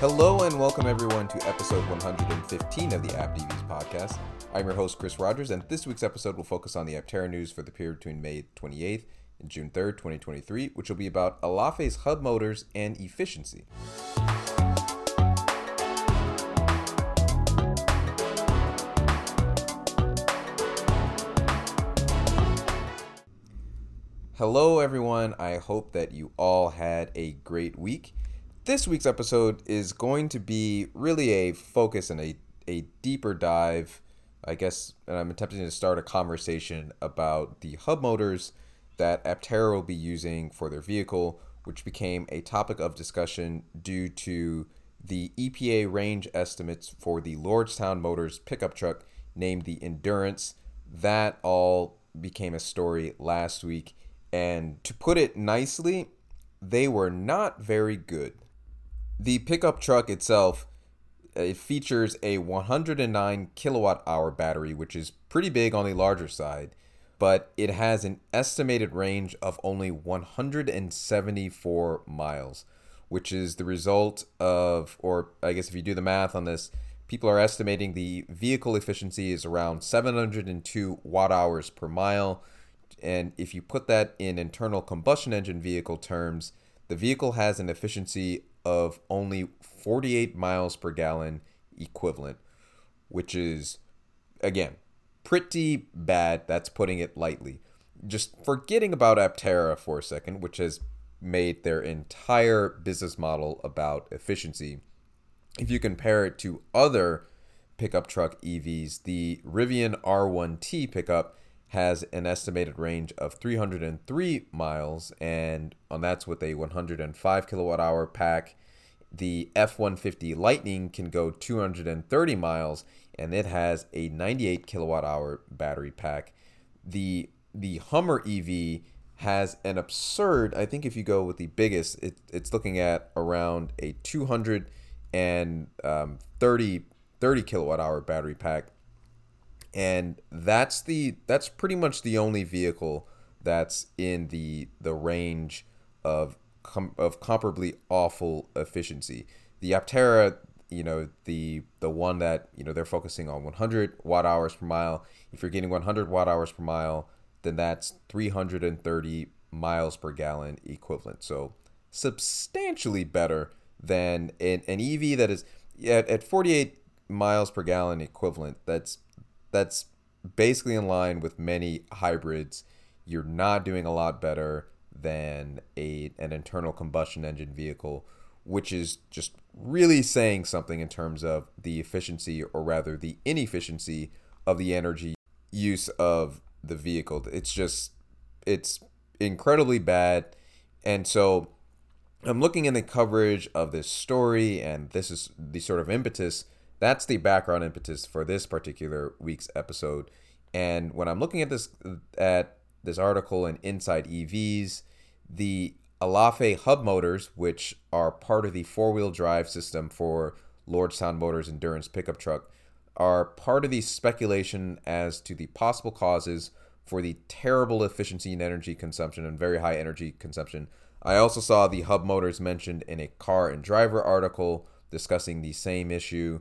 Hello and welcome everyone to episode 115 of the Apt EVs podcast. I'm your host Chris Rogers, and this week's episode will focus on the Aptera news for the period between May 28th and June 3rd, 2023, which will be about Elaphe's hub motors and efficiency. Hello, everyone. I hope that you all had a great week. This week's episode is going to be really a focus and a, a deeper dive, I guess, and I'm attempting to start a conversation about the hub motors that Aptera will be using for their vehicle, which became a topic of discussion due to the EPA range estimates for the Lordstown Motors pickup truck named the Endurance. That all became a story last week and to put it nicely, they were not very good. The pickup truck itself uh, it features a 109 kilowatt hour battery, which is pretty big on the larger side, but it has an estimated range of only 174 miles, which is the result of, or I guess if you do the math on this, people are estimating the vehicle efficiency is around 702 watt hours per mile, and if you put that in internal combustion engine vehicle terms, the vehicle has an efficiency of only 48 miles per gallon equivalent, which is, again, pretty bad. That's putting it lightly. Just forgetting about Aptera for a second, which has made their entire business model about efficiency. If you compare it to other pickup truck EVs, the Rivian R1T pickup has an estimated range of 303 miles, and on that's with a 105 kilowatt hour pack. The F 150 Lightning can go 230 miles, and it has a 98 kilowatt hour battery pack. The the Hummer EV has an absurd. I think if you go with the biggest, it, it's looking at around a 230 um, 30 kilowatt hour battery pack and that's the that's pretty much the only vehicle that's in the the range of com- of comparably awful efficiency. The Aptera, you know, the the one that you know they're focusing on 100 watt hours per mile. If you're getting 100 watt hours per mile, then that's 330 miles per gallon equivalent. So substantially better than an, an EV that is at, at 48 miles per gallon equivalent. That's that's basically in line with many hybrids. You're not doing a lot better than a an internal combustion engine vehicle, which is just really saying something in terms of the efficiency or rather the inefficiency of the energy use of the vehicle. It's just it's incredibly bad. And so I'm looking in the coverage of this story and this is the sort of impetus that's the background impetus for this particular week's episode. And when I'm looking at this at this article in Inside EVs, the Elaphe hub motors, which are part of the four-wheel drive system for Lordstown Motors Endurance pickup truck, are part of the speculation as to the possible causes for the terrible efficiency and energy consumption and very high energy consumption. I also saw the hub motors mentioned in a car and driver article discussing the same issue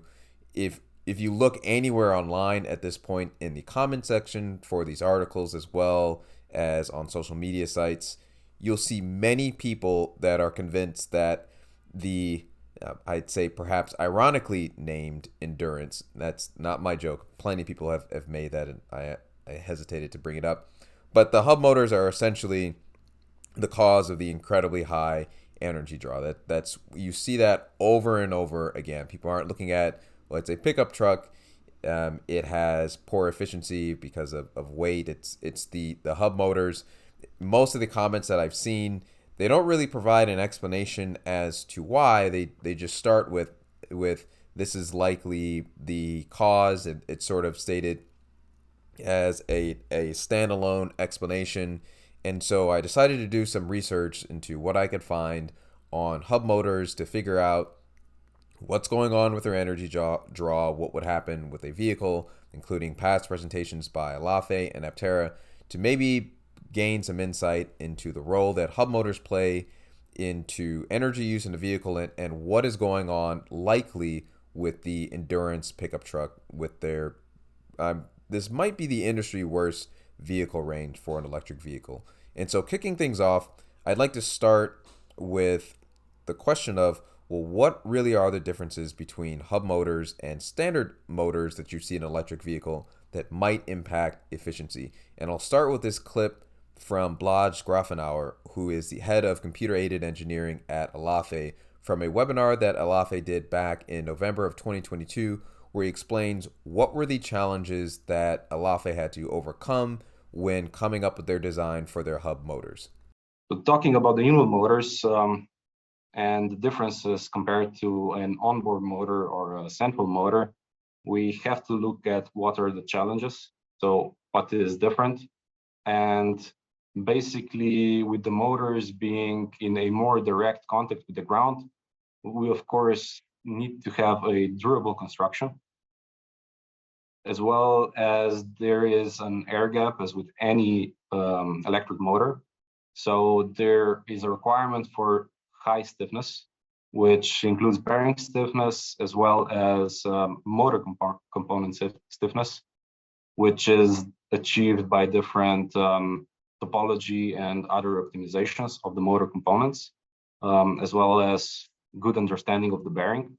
if if you look anywhere online at this point in the comment section for these articles as well as on social media sites, you'll see many people that are convinced that the uh, I'd say perhaps ironically named endurance. That's not my joke. Plenty of people have, have made that, and I, I hesitated to bring it up. But the hub motors are essentially the cause of the incredibly high energy draw. That that's you see that over and over again. People aren't looking at it's a pickup truck. Um, it has poor efficiency because of, of weight. It's it's the the hub motors. Most of the comments that I've seen, they don't really provide an explanation as to why. They they just start with with this is likely the cause. It, it's sort of stated as a a standalone explanation. And so I decided to do some research into what I could find on hub motors to figure out what's going on with their energy draw, what would happen with a vehicle, including past presentations by Elaphe and Aptera, to maybe gain some insight into the role that hub motors play into energy use in the vehicle and, and what is going on likely with the endurance pickup truck with their um, this might be the industry worst vehicle range for an electric vehicle. And so kicking things off, I'd like to start with the question of well, what really are the differences between hub motors and standard motors that you see in an electric vehicle that might impact efficiency? And I'll start with this clip from Blaž Grafenauer, who is the head of computer aided engineering at Elaphe, from a webinar that Elaphe did back in November of 2022, where he explains what were the challenges that Elaphe had to overcome when coming up with their design for their hub motors. So talking about the inward motors um, and the differences compared to an onboard motor or a central motor, we have to look at what are the challenges. So what is different and basically with the motors being in a more direct contact with the ground, we of course need to have a durable construction as well as there is an air gap as with any um, electric motor. So there is a requirement for high stiffness, which includes bearing stiffness as well as um, motor comp component stiffness, which is achieved by different um, topology and other optimizations of the motor components, um, as well as good understanding of the bearing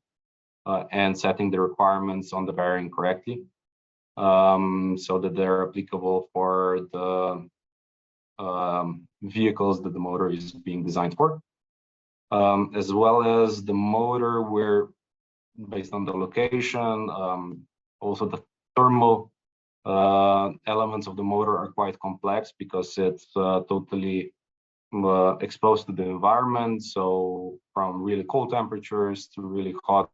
uh, and setting the requirements on the bearing correctly um, so that they're applicable for the um, vehicles that the motor is being designed for. Um, as well as the motor where based on the location, um, also the thermal uh, elements of the motor are quite complex because it's uh, totally uh, exposed to the environment. So from really cold temperatures to really hot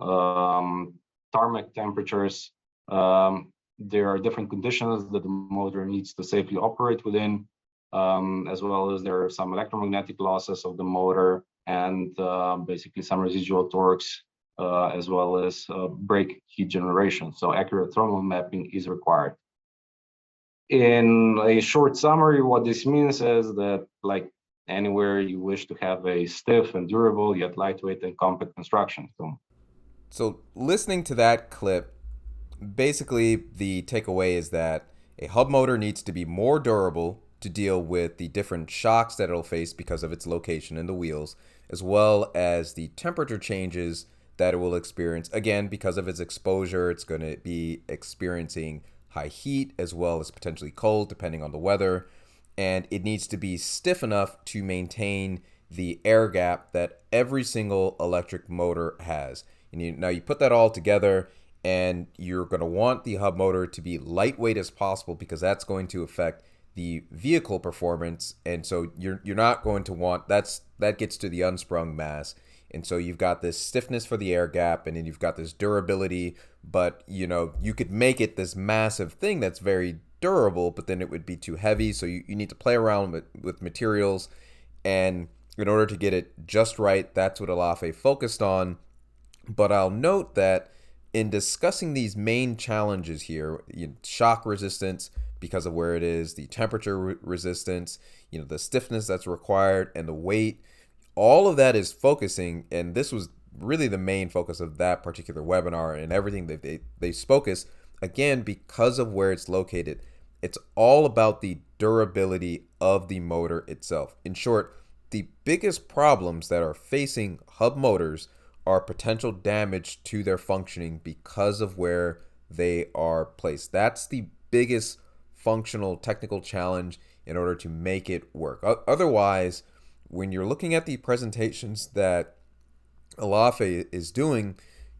um, tarmac temperatures, um, there are different conditions that the motor needs to safely operate within, um, as well as there are some electromagnetic losses of the motor and uh, basically some residual torques uh, as well as uh, brake heat generation. So accurate thermal mapping is required. In a short summary, what this means is that like anywhere you wish to have a stiff and durable yet lightweight and compact construction. So, so listening to that clip, basically the takeaway is that a hub motor needs to be more durable to deal with the different shocks that it'll face because of its location in the wheels, as well as the temperature changes that it will experience. Again, because of its exposure, it's going to be experiencing high heat as well as potentially cold, depending on the weather. And it needs to be stiff enough to maintain the air gap that every single electric motor has. And you, now you put that all together, and you're going to want the hub motor to be lightweight as possible because that's going to affect the vehicle performance and so you're you're not going to want that's that gets to the unsprung mass. And so you've got this stiffness for the air gap and then you've got this durability but you know you could make it this massive thing that's very durable but then it would be too heavy. So you, you need to play around with, with materials. And in order to get it just right that's what Elaphe focused on. But I'll note that in discussing these main challenges here, you know, shock resistance because of where it is, the temperature re- resistance, you know, the stiffness that's required, and the weight, all of that is focusing, and this was really the main focus of that particular webinar and everything that they they focus again because of where it's located. It's all about the durability of the motor itself. In short, the biggest problems that are facing hub motors are potential damage to their functioning because of where they are placed. That's the biggest functional technical challenge in order to make it work. Otherwise, when you're looking at the presentations that Elaphe is doing,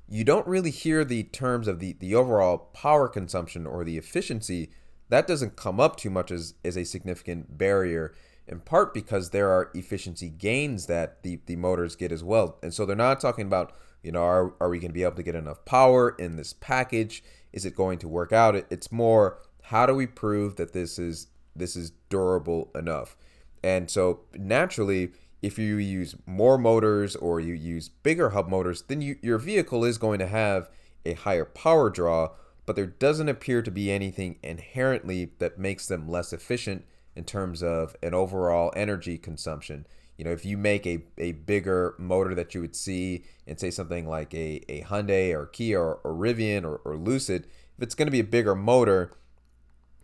you don't really hear the terms of the, the overall power consumption or the efficiency. That doesn't come up too much as, as a significant barrier in part because there are efficiency gains that the, the motors get as well. And so they're not talking about, you know, are, are we going to be able to get enough power in this package? Is it going to work out? It's more how do we prove that this is this is durable enough? And so naturally, if you use more motors or you use bigger hub motors, then you, your vehicle is going to have a higher power draw, but there doesn't appear to be anything inherently that makes them less efficient in terms of an overall energy consumption. you know, if you make a, a bigger motor that you would see in say something like a, a Hyundai or Kia or, or Rivian or, or Lucid, if it's going to be a bigger motor,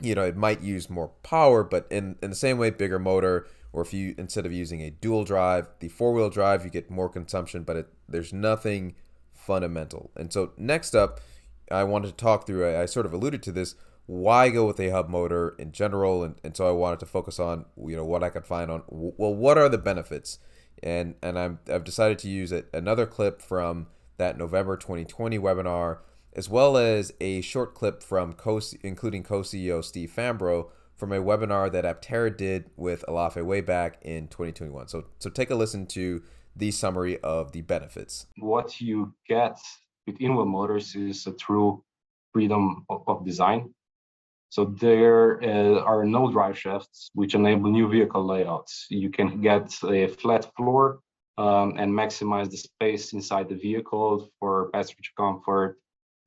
you know, it might use more power, but in, in the same way, bigger motor, or if you instead of using a dual drive, the four wheel drive, you get more consumption, but it, there's nothing fundamental. And so next up, I wanted to talk through. I, I sort of alluded to this. Why go with a hub motor in general? And, and so I wanted to focus on you know what I could find on well, what are the benefits? And and I'm I've decided to use it, another clip from that November 2020 webinar as well as a short clip from co including co-CEO Steve Fambro from a webinar that Aptera did with Elaphe way back in 2021. So, so take a listen to the summary of the benefits. What you get with in-wheel motors is a true freedom of, of design. So there uh, are no drive shafts, which enable new vehicle layouts. You can get a flat floor um, and maximize the space inside the vehicle for passenger comfort,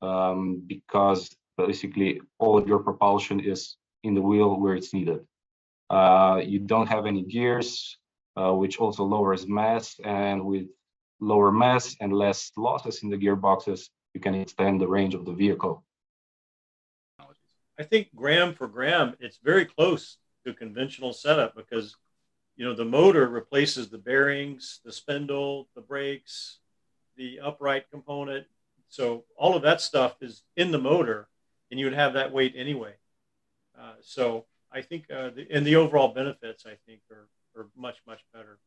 um, because basically all of your propulsion is in the wheel where it's needed. Uh, you don't have any gears, uh, which also lowers mass, and with lower mass and less losses in the gearboxes, you can extend the range of the vehicle. I think gram for gram, it's very close to conventional setup because you know the motor replaces the bearings, the spindle, the brakes, the upright component, so all of that stuff is in the motor, and you would have that weight anyway. Uh, so I think, uh, the, and the overall benefits, I think, are, are much, much better.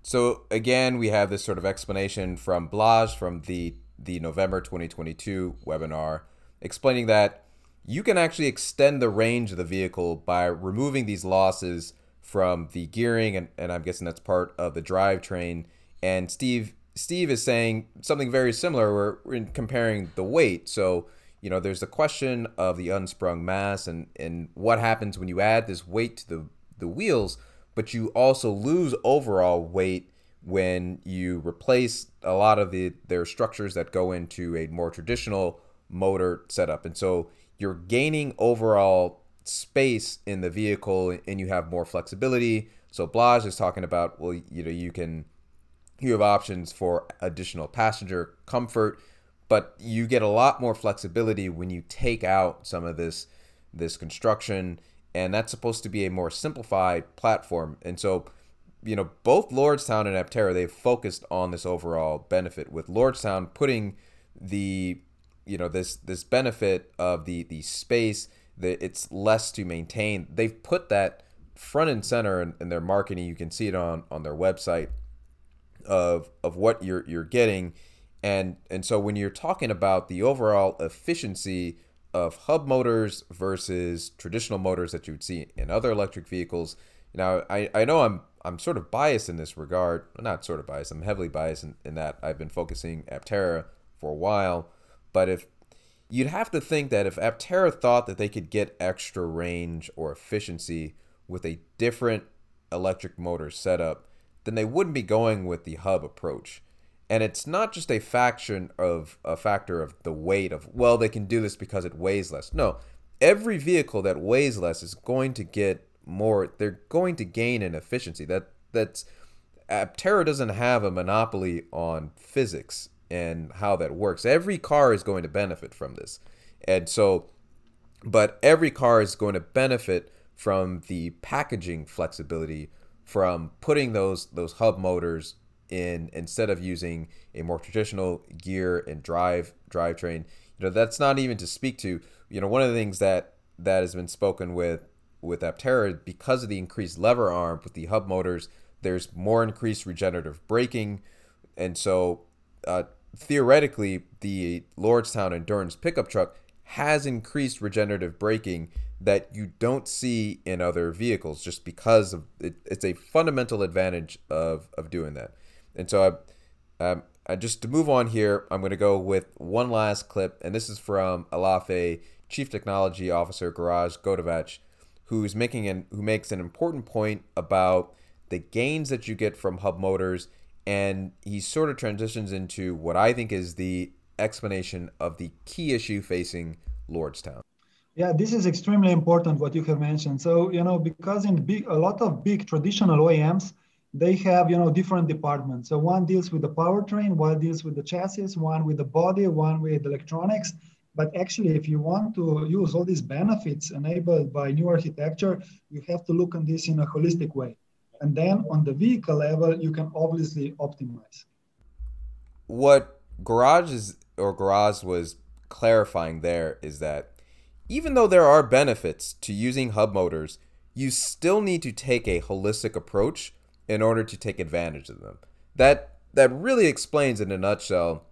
So again, we have this sort of explanation from Blaž from the the November 2022 webinar, explaining that you can actually extend the range of the vehicle by removing these losses from the gearing, and, and I'm guessing that's part of the drivetrain. And Steve Steve is saying something very similar. We're, we're in comparing the weight. So, you know, there's the question of the unsprung mass and, and what happens when you add this weight to the, the wheels, but you also lose overall weight when you replace a lot of the their structures that go into a more traditional motor setup. And so you're gaining overall space in the vehicle and you have more flexibility. So Blaž is talking about, well, you know, you can you have options for additional passenger comfort, but you get a lot more flexibility when you take out some of this this construction and that's supposed to be a more simplified platform. And so, you know, both Lordstown and Aptera they've focused on this overall benefit with Lordstown putting the you know this this benefit of the the space that it's less to maintain. They've put that front and center in, in their marketing. You can see it on on their website of of what you're you're getting and and so when you're talking about the overall efficiency of hub motors versus traditional motors that you would see in other electric vehicles now I, I know I'm I'm sort of biased in this regard not sort of biased I'm heavily biased in, in that I've been focusing Aptera for a while but if you'd have to think that if Aptera thought that they could get extra range or efficiency with a different electric motor setup then they wouldn't be going with the hub approach. And it's not just a faction of a factor of the weight of well they can do this because it weighs less. No, every vehicle that weighs less is going to get more. They're going to gain in efficiency. That that's Aptera doesn't have a monopoly on physics and how that works. Every car is going to benefit from this, and so, but every car is going to benefit from the packaging flexibility from putting those those hub motors in instead of using a more traditional gear and drive drivetrain. You know, that's not even to speak to. You know, one of the things that that has been spoken with with Aptera because of the increased lever arm with the hub motors. There's more increased regenerative braking, and so uh, theoretically, the Lordstown Endurance pickup truck has increased regenerative braking that you don't see in other vehicles just because of it, it's a fundamental advantage of, of doing that. And so I, um, I just to move on here, I'm going to go with one last clip, and this is from Elaphe, Chief Technology Officer Gorazd Gotovac, who's making an who makes an important point about the gains that you get from hub motors, and he sort of transitions into what I think is the explanation of the key issue facing Lordstown. Yeah, this is extremely important what you have mentioned. So, you know, because in big, a lot of big traditional OEMs they have you know different departments. So one deals with the powertrain, one deals with the chassis, one with the body, one with electronics. But actually, if you want to use all these benefits enabled by new architecture, you have to look on this in a holistic way. And then on the vehicle level, you can obviously optimize. What Gorazd is or Gorazd was clarifying there is that even though there are benefits to using hub motors, you still need to take a holistic approach in order to take advantage of them. That that really explains in a nutshell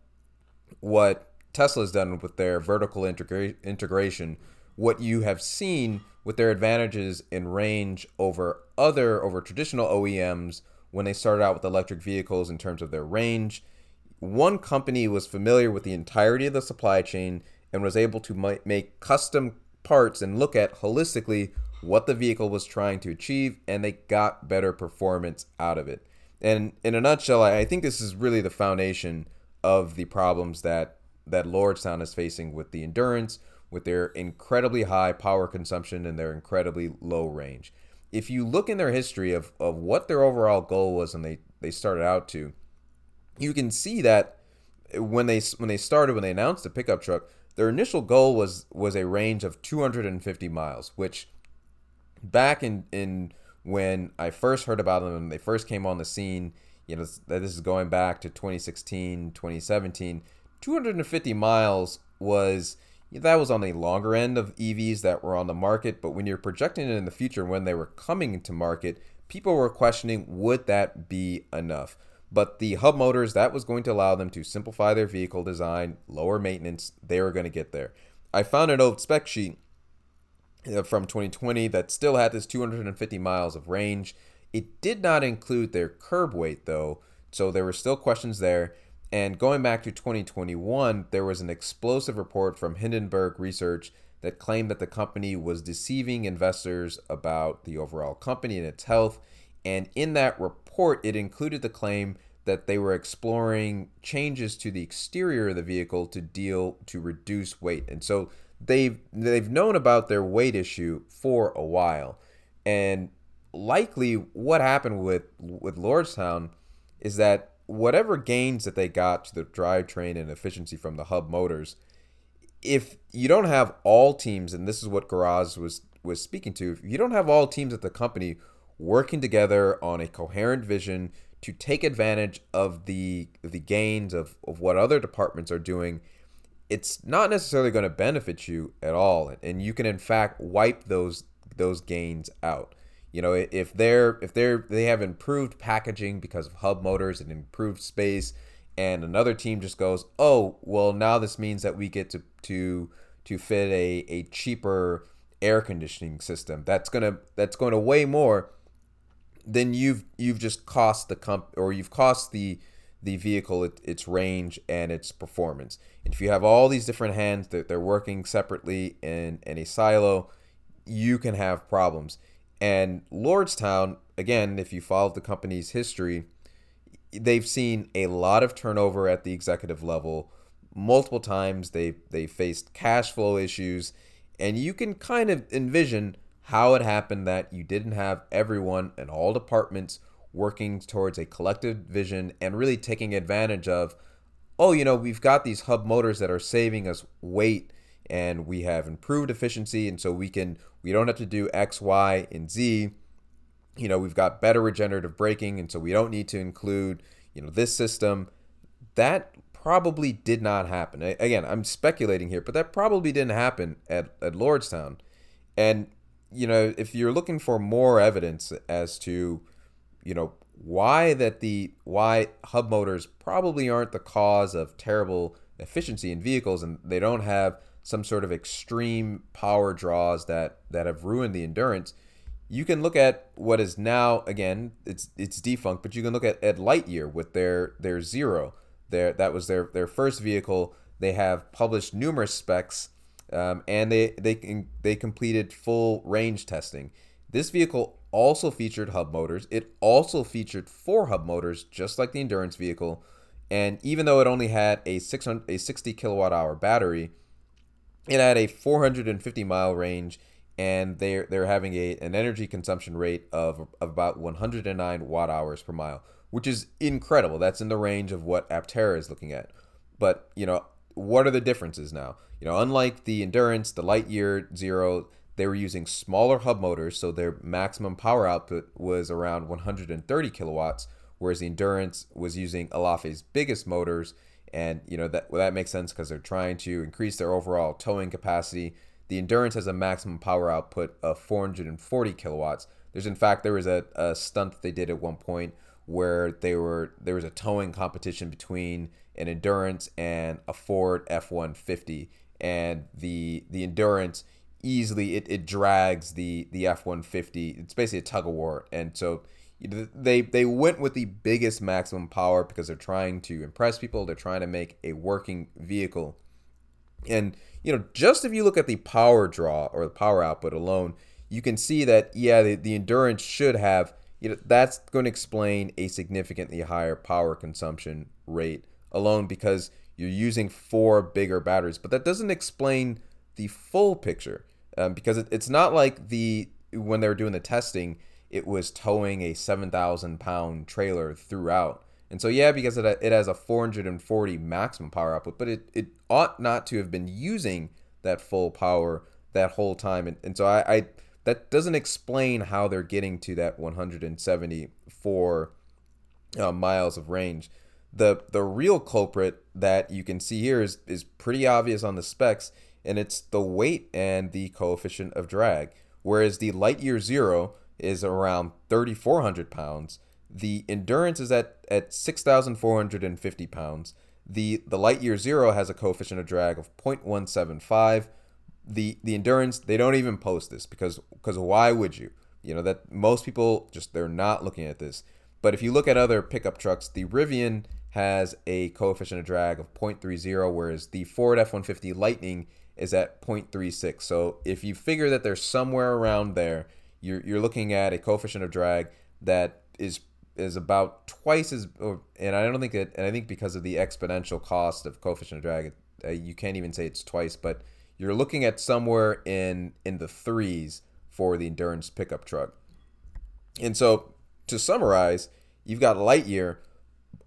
what Tesla's done with their vertical integra- integration, what you have seen with their advantages in range over other over traditional OEMs when they started out with electric vehicles in terms of their range. One company was familiar with the entirety of the supply chain and was able to make custom parts and look at holistically what the vehicle was trying to achieve, and they got better performance out of it. And in a nutshell, I think this is really the foundation of the problems that that Lordstown is facing with the endurance, with their incredibly high power consumption and their incredibly low range. If you look in their history of, of what their overall goal was and they, they started out to, you can see that when they when they started when they announced the pickup truck, their initial goal was was a range of 250 miles, which back in in when I first heard about them and they first came on the scene, you know, that this is going back to 2016, 2017, 250 miles was that was on the longer end of EVs that were on the market, but when you're projecting it in the future when they were coming into market, people were questioning would that be enough? But the hub motors that was going to allow them to simplify their vehicle design, lower maintenance, they were going to get there. I found an old spec sheet uh, from 2020 that still had this 250 miles of range. It did not include their curb weight though, so there were still questions there. And going back to 2021, there was an explosive report from Hindenburg Research that claimed that the company was deceiving investors about the overall company and its health. And in that report, it included the claim that they were exploring changes to the exterior of the vehicle to deal to reduce weight. And so they've they've known about their weight issue for a while. And likely what happened with with Lordstown is that whatever gains that they got to the drivetrain and efficiency from the hub motors, if you don't have all teams, and this is what Gorazd was was speaking to, if you don't have all teams at the company working together on a coherent vision to take advantage of the the gains of, of what other departments are doing, it's not necessarily going to benefit you at all. And you can in fact wipe those those gains out. You know, if they're if they're they have improved packaging because of hub motors and improved space, and another team just goes, oh, well now this means that we get to to to fit a, a cheaper air conditioning system. That's gonna that's going to weigh more. Then you've you've just cost the comp or you've cost the the vehicle it, its range and its performance. And if you have all these different hands that they're working separately in, in a silo, you can have problems. And Lordstown, again, if you follow the company's history, they've seen a lot of turnover at the executive level. Multiple times they they faced cash flow issues, and you can kind of envision how it happened that you didn't have everyone in all departments working towards a collective vision and really taking advantage of oh you know we've got these hub motors that are saving us weight and we have improved efficiency and so we can we don't have to do x y and z. You know we've got better regenerative braking and so we don't need to include you know this system. That probably did not happen. Again i'm speculating here but that probably didn't happen at, at lordstown. And you know if you're looking for more evidence as to you know why that the why hub motors probably aren't the cause of terrible efficiency in vehicles and they don't have some sort of extreme power draws that that have ruined the endurance, you can look at what is now again it's it's defunct, but you can look at, at Lightyear with their their zero. Their that was their their first vehicle. They have published numerous specs, um, and they they they completed full range testing. This vehicle also featured hub motors. It also featured four hub motors, just like the endurance vehicle. And even though it only had a 600 a 60 kilowatt hour battery, it had a 450 mile range and they're they're having a an energy consumption rate of, of about 109 watt hours per mile, which is incredible. That's in the range of what Aptera is looking at. But you know, what are the differences now? You know, unlike the Endurance, the Lightyear Zero, they were using smaller hub motors, so their maximum power output was around 130 kilowatts, whereas the Endurance was using Elaphe's biggest motors, and you know that well, that makes sense because they're trying to increase their overall towing capacity. The Endurance has a maximum power output of 440 kilowatts. There's in fact there was a, a stunt that they did at one point where they were there was a towing competition between an Endurance and a Ford F150, and the the Endurance easily it, it drags the the F150. It's basically a tug of war, and so they they went with the biggest maximum power because they're trying to impress people. They're trying to make a working vehicle, and you know just if you look at the power draw or the power output alone, you can see that yeah the, the endurance should have you know that's going to explain a significantly higher power consumption rate alone because you're using four bigger batteries, but that doesn't explain the full picture um, because it, it's not like the when they were doing the testing, it was towing a seven thousand pound trailer throughout. And so yeah, because it, it has a 440 maximum power output, but it, it ought not to have been using that full power that whole time. And, and so I, I that doesn't explain how they're getting to that 174 uh, miles of range. The the real culprit that you can see here is is pretty obvious on the specs and it's the weight and the coefficient of drag. Whereas the Lightyear Zero is around 3,400 pounds. The Endurance is at, at 6,450 pounds. The, the Lightyear Zero has a coefficient of drag of 0.175. The, the Endurance, they don't even post this because, because why would you? You know, that most people just, they're not looking at this. But if you look at other pickup trucks, the Rivian has a coefficient of drag of 0.30, whereas the Ford F 150 Lightning is at 0.36. So if you figure that there's somewhere around there, you're, you're looking at a coefficient of drag that is is about twice as and I don't think that and I think because of the exponential cost of coefficient of drag uh, you can't even say it's twice but you're looking at somewhere in in the threes for the endurance pickup truck. And so to summarize, you've got Lightyear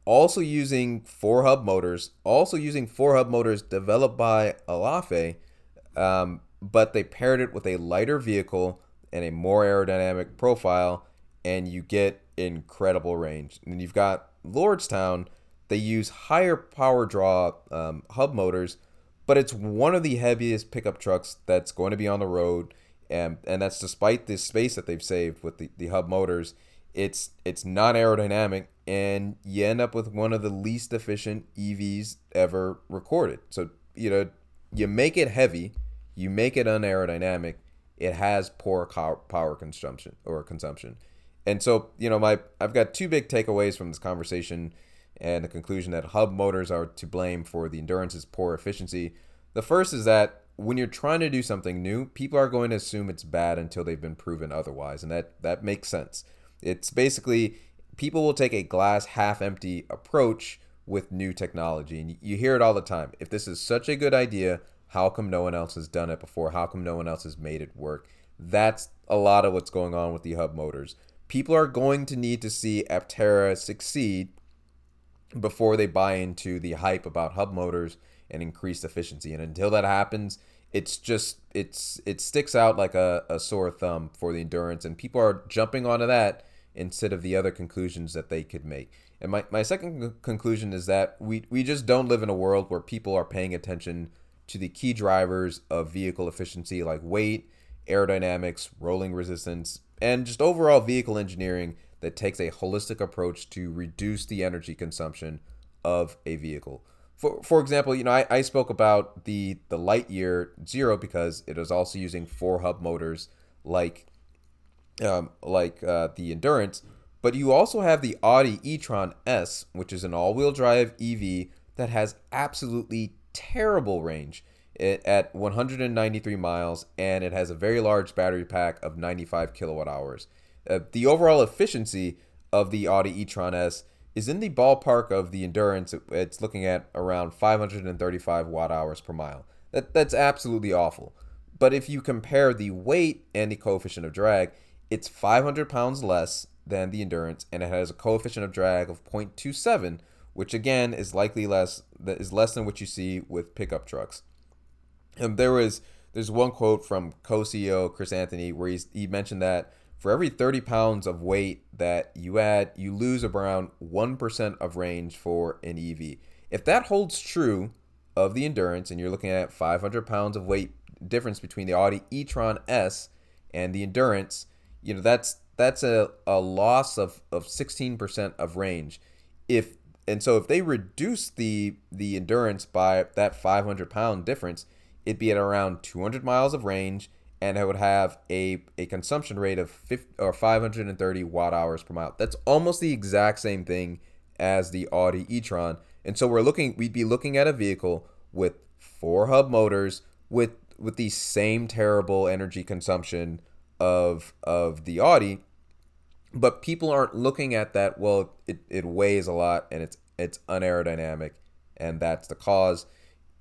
also using four hub motors, also using four hub motors developed by Elaphe, um, but they paired it with a lighter vehicle and a more aerodynamic profile, and you get incredible range. And you've got Lordstown, they use higher power draw um, hub motors, but it's one of the heaviest pickup trucks that's going to be on the road, and and that's despite the space that they've saved with the, the hub motors. It's it's not aerodynamic, and you end up with one of the least efficient EVs ever recorded. So you know you make it heavy, you make it unaerodynamic, it has poor power consumption or consumption. And so, you know, my I've got two big takeaways from this conversation and the conclusion that hub motors are to blame for the endurance's poor efficiency. The first is that when you're trying to do something new, people are going to assume it's bad until they've been proven otherwise, and that that makes sense. It's basically people will take a glass half empty approach with new technology. And you hear it all the time. If this is such a good idea, how come no one else has done it before? How come no one else has made it work? That's a lot of what's going on with the hub motors. People are going to need to see Aptera succeed before they buy into the hype about hub motors and increased efficiency. And until that happens, it's just it's it sticks out like a, a sore thumb for the endurance and people are jumping onto that instead of the other conclusions that they could make. And my, my second conclusion is that we, we just don't live in a world where people are paying attention to the key drivers of vehicle efficiency like weight, aerodynamics, rolling resistance, and just overall vehicle engineering that takes a holistic approach to reduce the energy consumption of a vehicle. For, for example, you know, I, I spoke about the, the Lightyear Zero because it is also using four hub motors like um, like uh, the Endurance, but you also have the Audi e-tron S, which is an all-wheel drive EV that has absolutely terrible range at 193 miles, and it has a very large battery pack of 95 kilowatt hours. Uh, the overall efficiency of the Audi e-tron S is in the ballpark of the Endurance. It's looking at around 535 watt hours per mile. That that's absolutely awful. But if you compare the weight and the coefficient of drag, it's 500 pounds less than the endurance, and it has a coefficient of drag of 0.27, which again is likely less that is less than what you see with pickup trucks. And there was there's one quote from co-CEO Chris Anthony where he's, he mentioned that for every 30 pounds of weight that you add, you lose around 1% of range for an EV. If that holds true of the endurance, and you're looking at 500 pounds of weight difference between the Audi e-tron S and the endurance, you know that's that's a, a loss of, of 16% of range. If and so if they reduce the the endurance by that 500 pound difference, it'd be at around 200 miles of range and it would have a, a consumption rate of 50, or 530 watt hours per mile. That's almost the exact same thing as the Audi e-tron. And so we're looking we'd be looking at a vehicle with four hub motors with with the same terrible energy consumption of of the Audi but people aren't looking at that well it, it weighs a lot and it's it's unaerodynamic and that's the cause.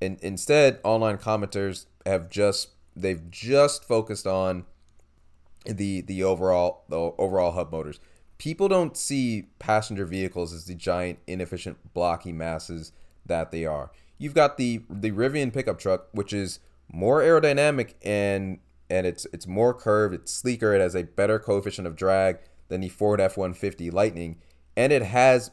And instead online commenters have just they've just focused on the the overall the overall hub motors. People don't see passenger vehicles as the giant inefficient blocky masses that they are. You've got the the rivian pickup truck which is more aerodynamic and and it's it's more curved it's sleeker it has a better coefficient of drag than the Ford F 150 Lightning, and it has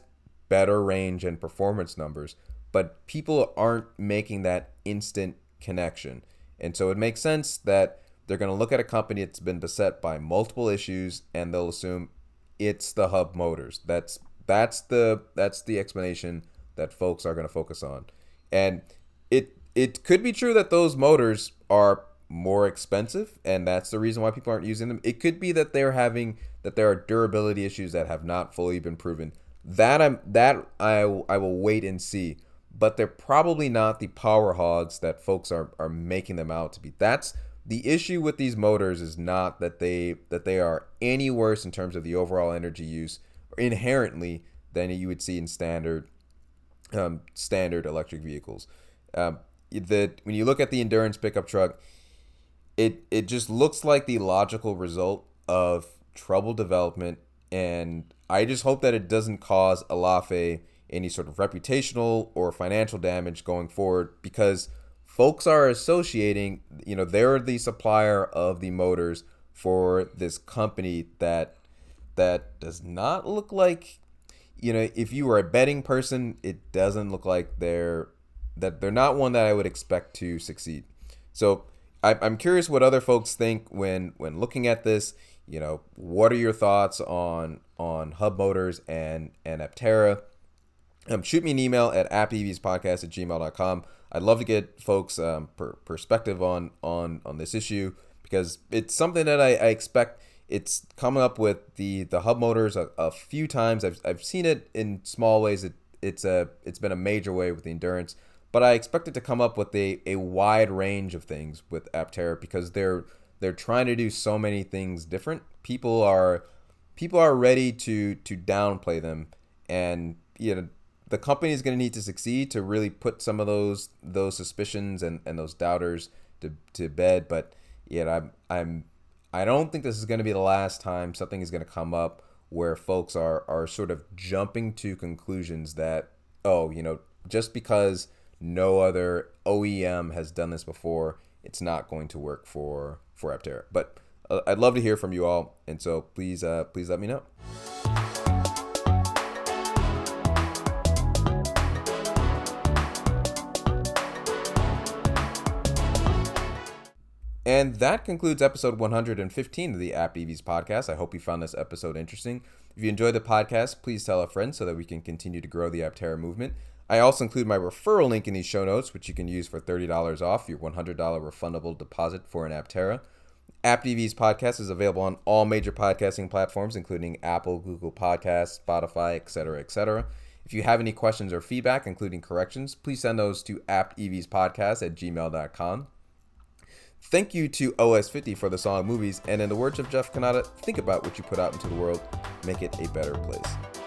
better range and performance numbers, but people aren't making that instant connection. And so it makes sense that they're going to look at a company that's been beset by multiple issues and they'll assume it's the hub motors. That's that's the that's the explanation that folks are going to focus on. And it it could be true that those motors are more expensive and that's the reason why people aren't using them. It could be that they're having that there are durability issues that have not fully been proven. That I'm that I I will wait and see. But they're probably not the power hogs that folks are are making them out to be. That's the issue with these motors is not that they that they are any worse in terms of the overall energy use inherently than you would see in standard um, standard electric vehicles. Um, that when you look at the endurance pickup truck, it it just looks like the logical result of trouble development, and I just hope that it doesn't cause Elaphe any sort of reputational or financial damage going forward because folks are associating, you know, they're the supplier of the motors for this company that that does not look like you know, if you were a betting person, it doesn't look like they're that they're not one that I would expect to succeed. So I, I'm curious what other folks think when when looking at this you know, what are your thoughts on on Hub Motors and and Aptera? Um, shoot me an email at aptevspodcast at gmail.com. I'd love to get folks' um, per- perspective on on on this issue because it's something that I, I expect. It's coming up with the the hub motors a, a, few times. I've, I've seen it in small ways. It, it's a it's been a major way with the endurance, but I expect it to come up with a, a wide range of things with Aptera because they're they're trying to do so many things different. People are people are ready to to downplay them, and you know the company is going to need to succeed to really put some of those those suspicions and, and those doubters to, to bed. But yeah, I'm I'm I don't think this is going to be the last time something is going to come up where folks are are sort of jumping to conclusions that oh you know just because no other OEM has done this before, it's not going to work for for Aptera. But uh, I'd love to hear from you all, and so please, uh, please let me know. And that concludes episode 115 of the Apt EVs podcast. I hope you found this episode interesting. If you enjoyed the podcast, please tell a friend so that we can continue to grow the Aptera movement. I also include my referral link in these show notes, which you can use for $30 off your $100 refundable deposit for an Aptera. Apt EVs podcast is available on all major podcasting platforms, including Apple, Google Podcasts, Spotify, etc., etc. If you have any questions or feedback, including corrections, please send those to aptevspodcast at gmail.com. Thank you to OS50 for the song Movies, and in the words of Jeff Kanata, think about what you put out into the world, make it a better place.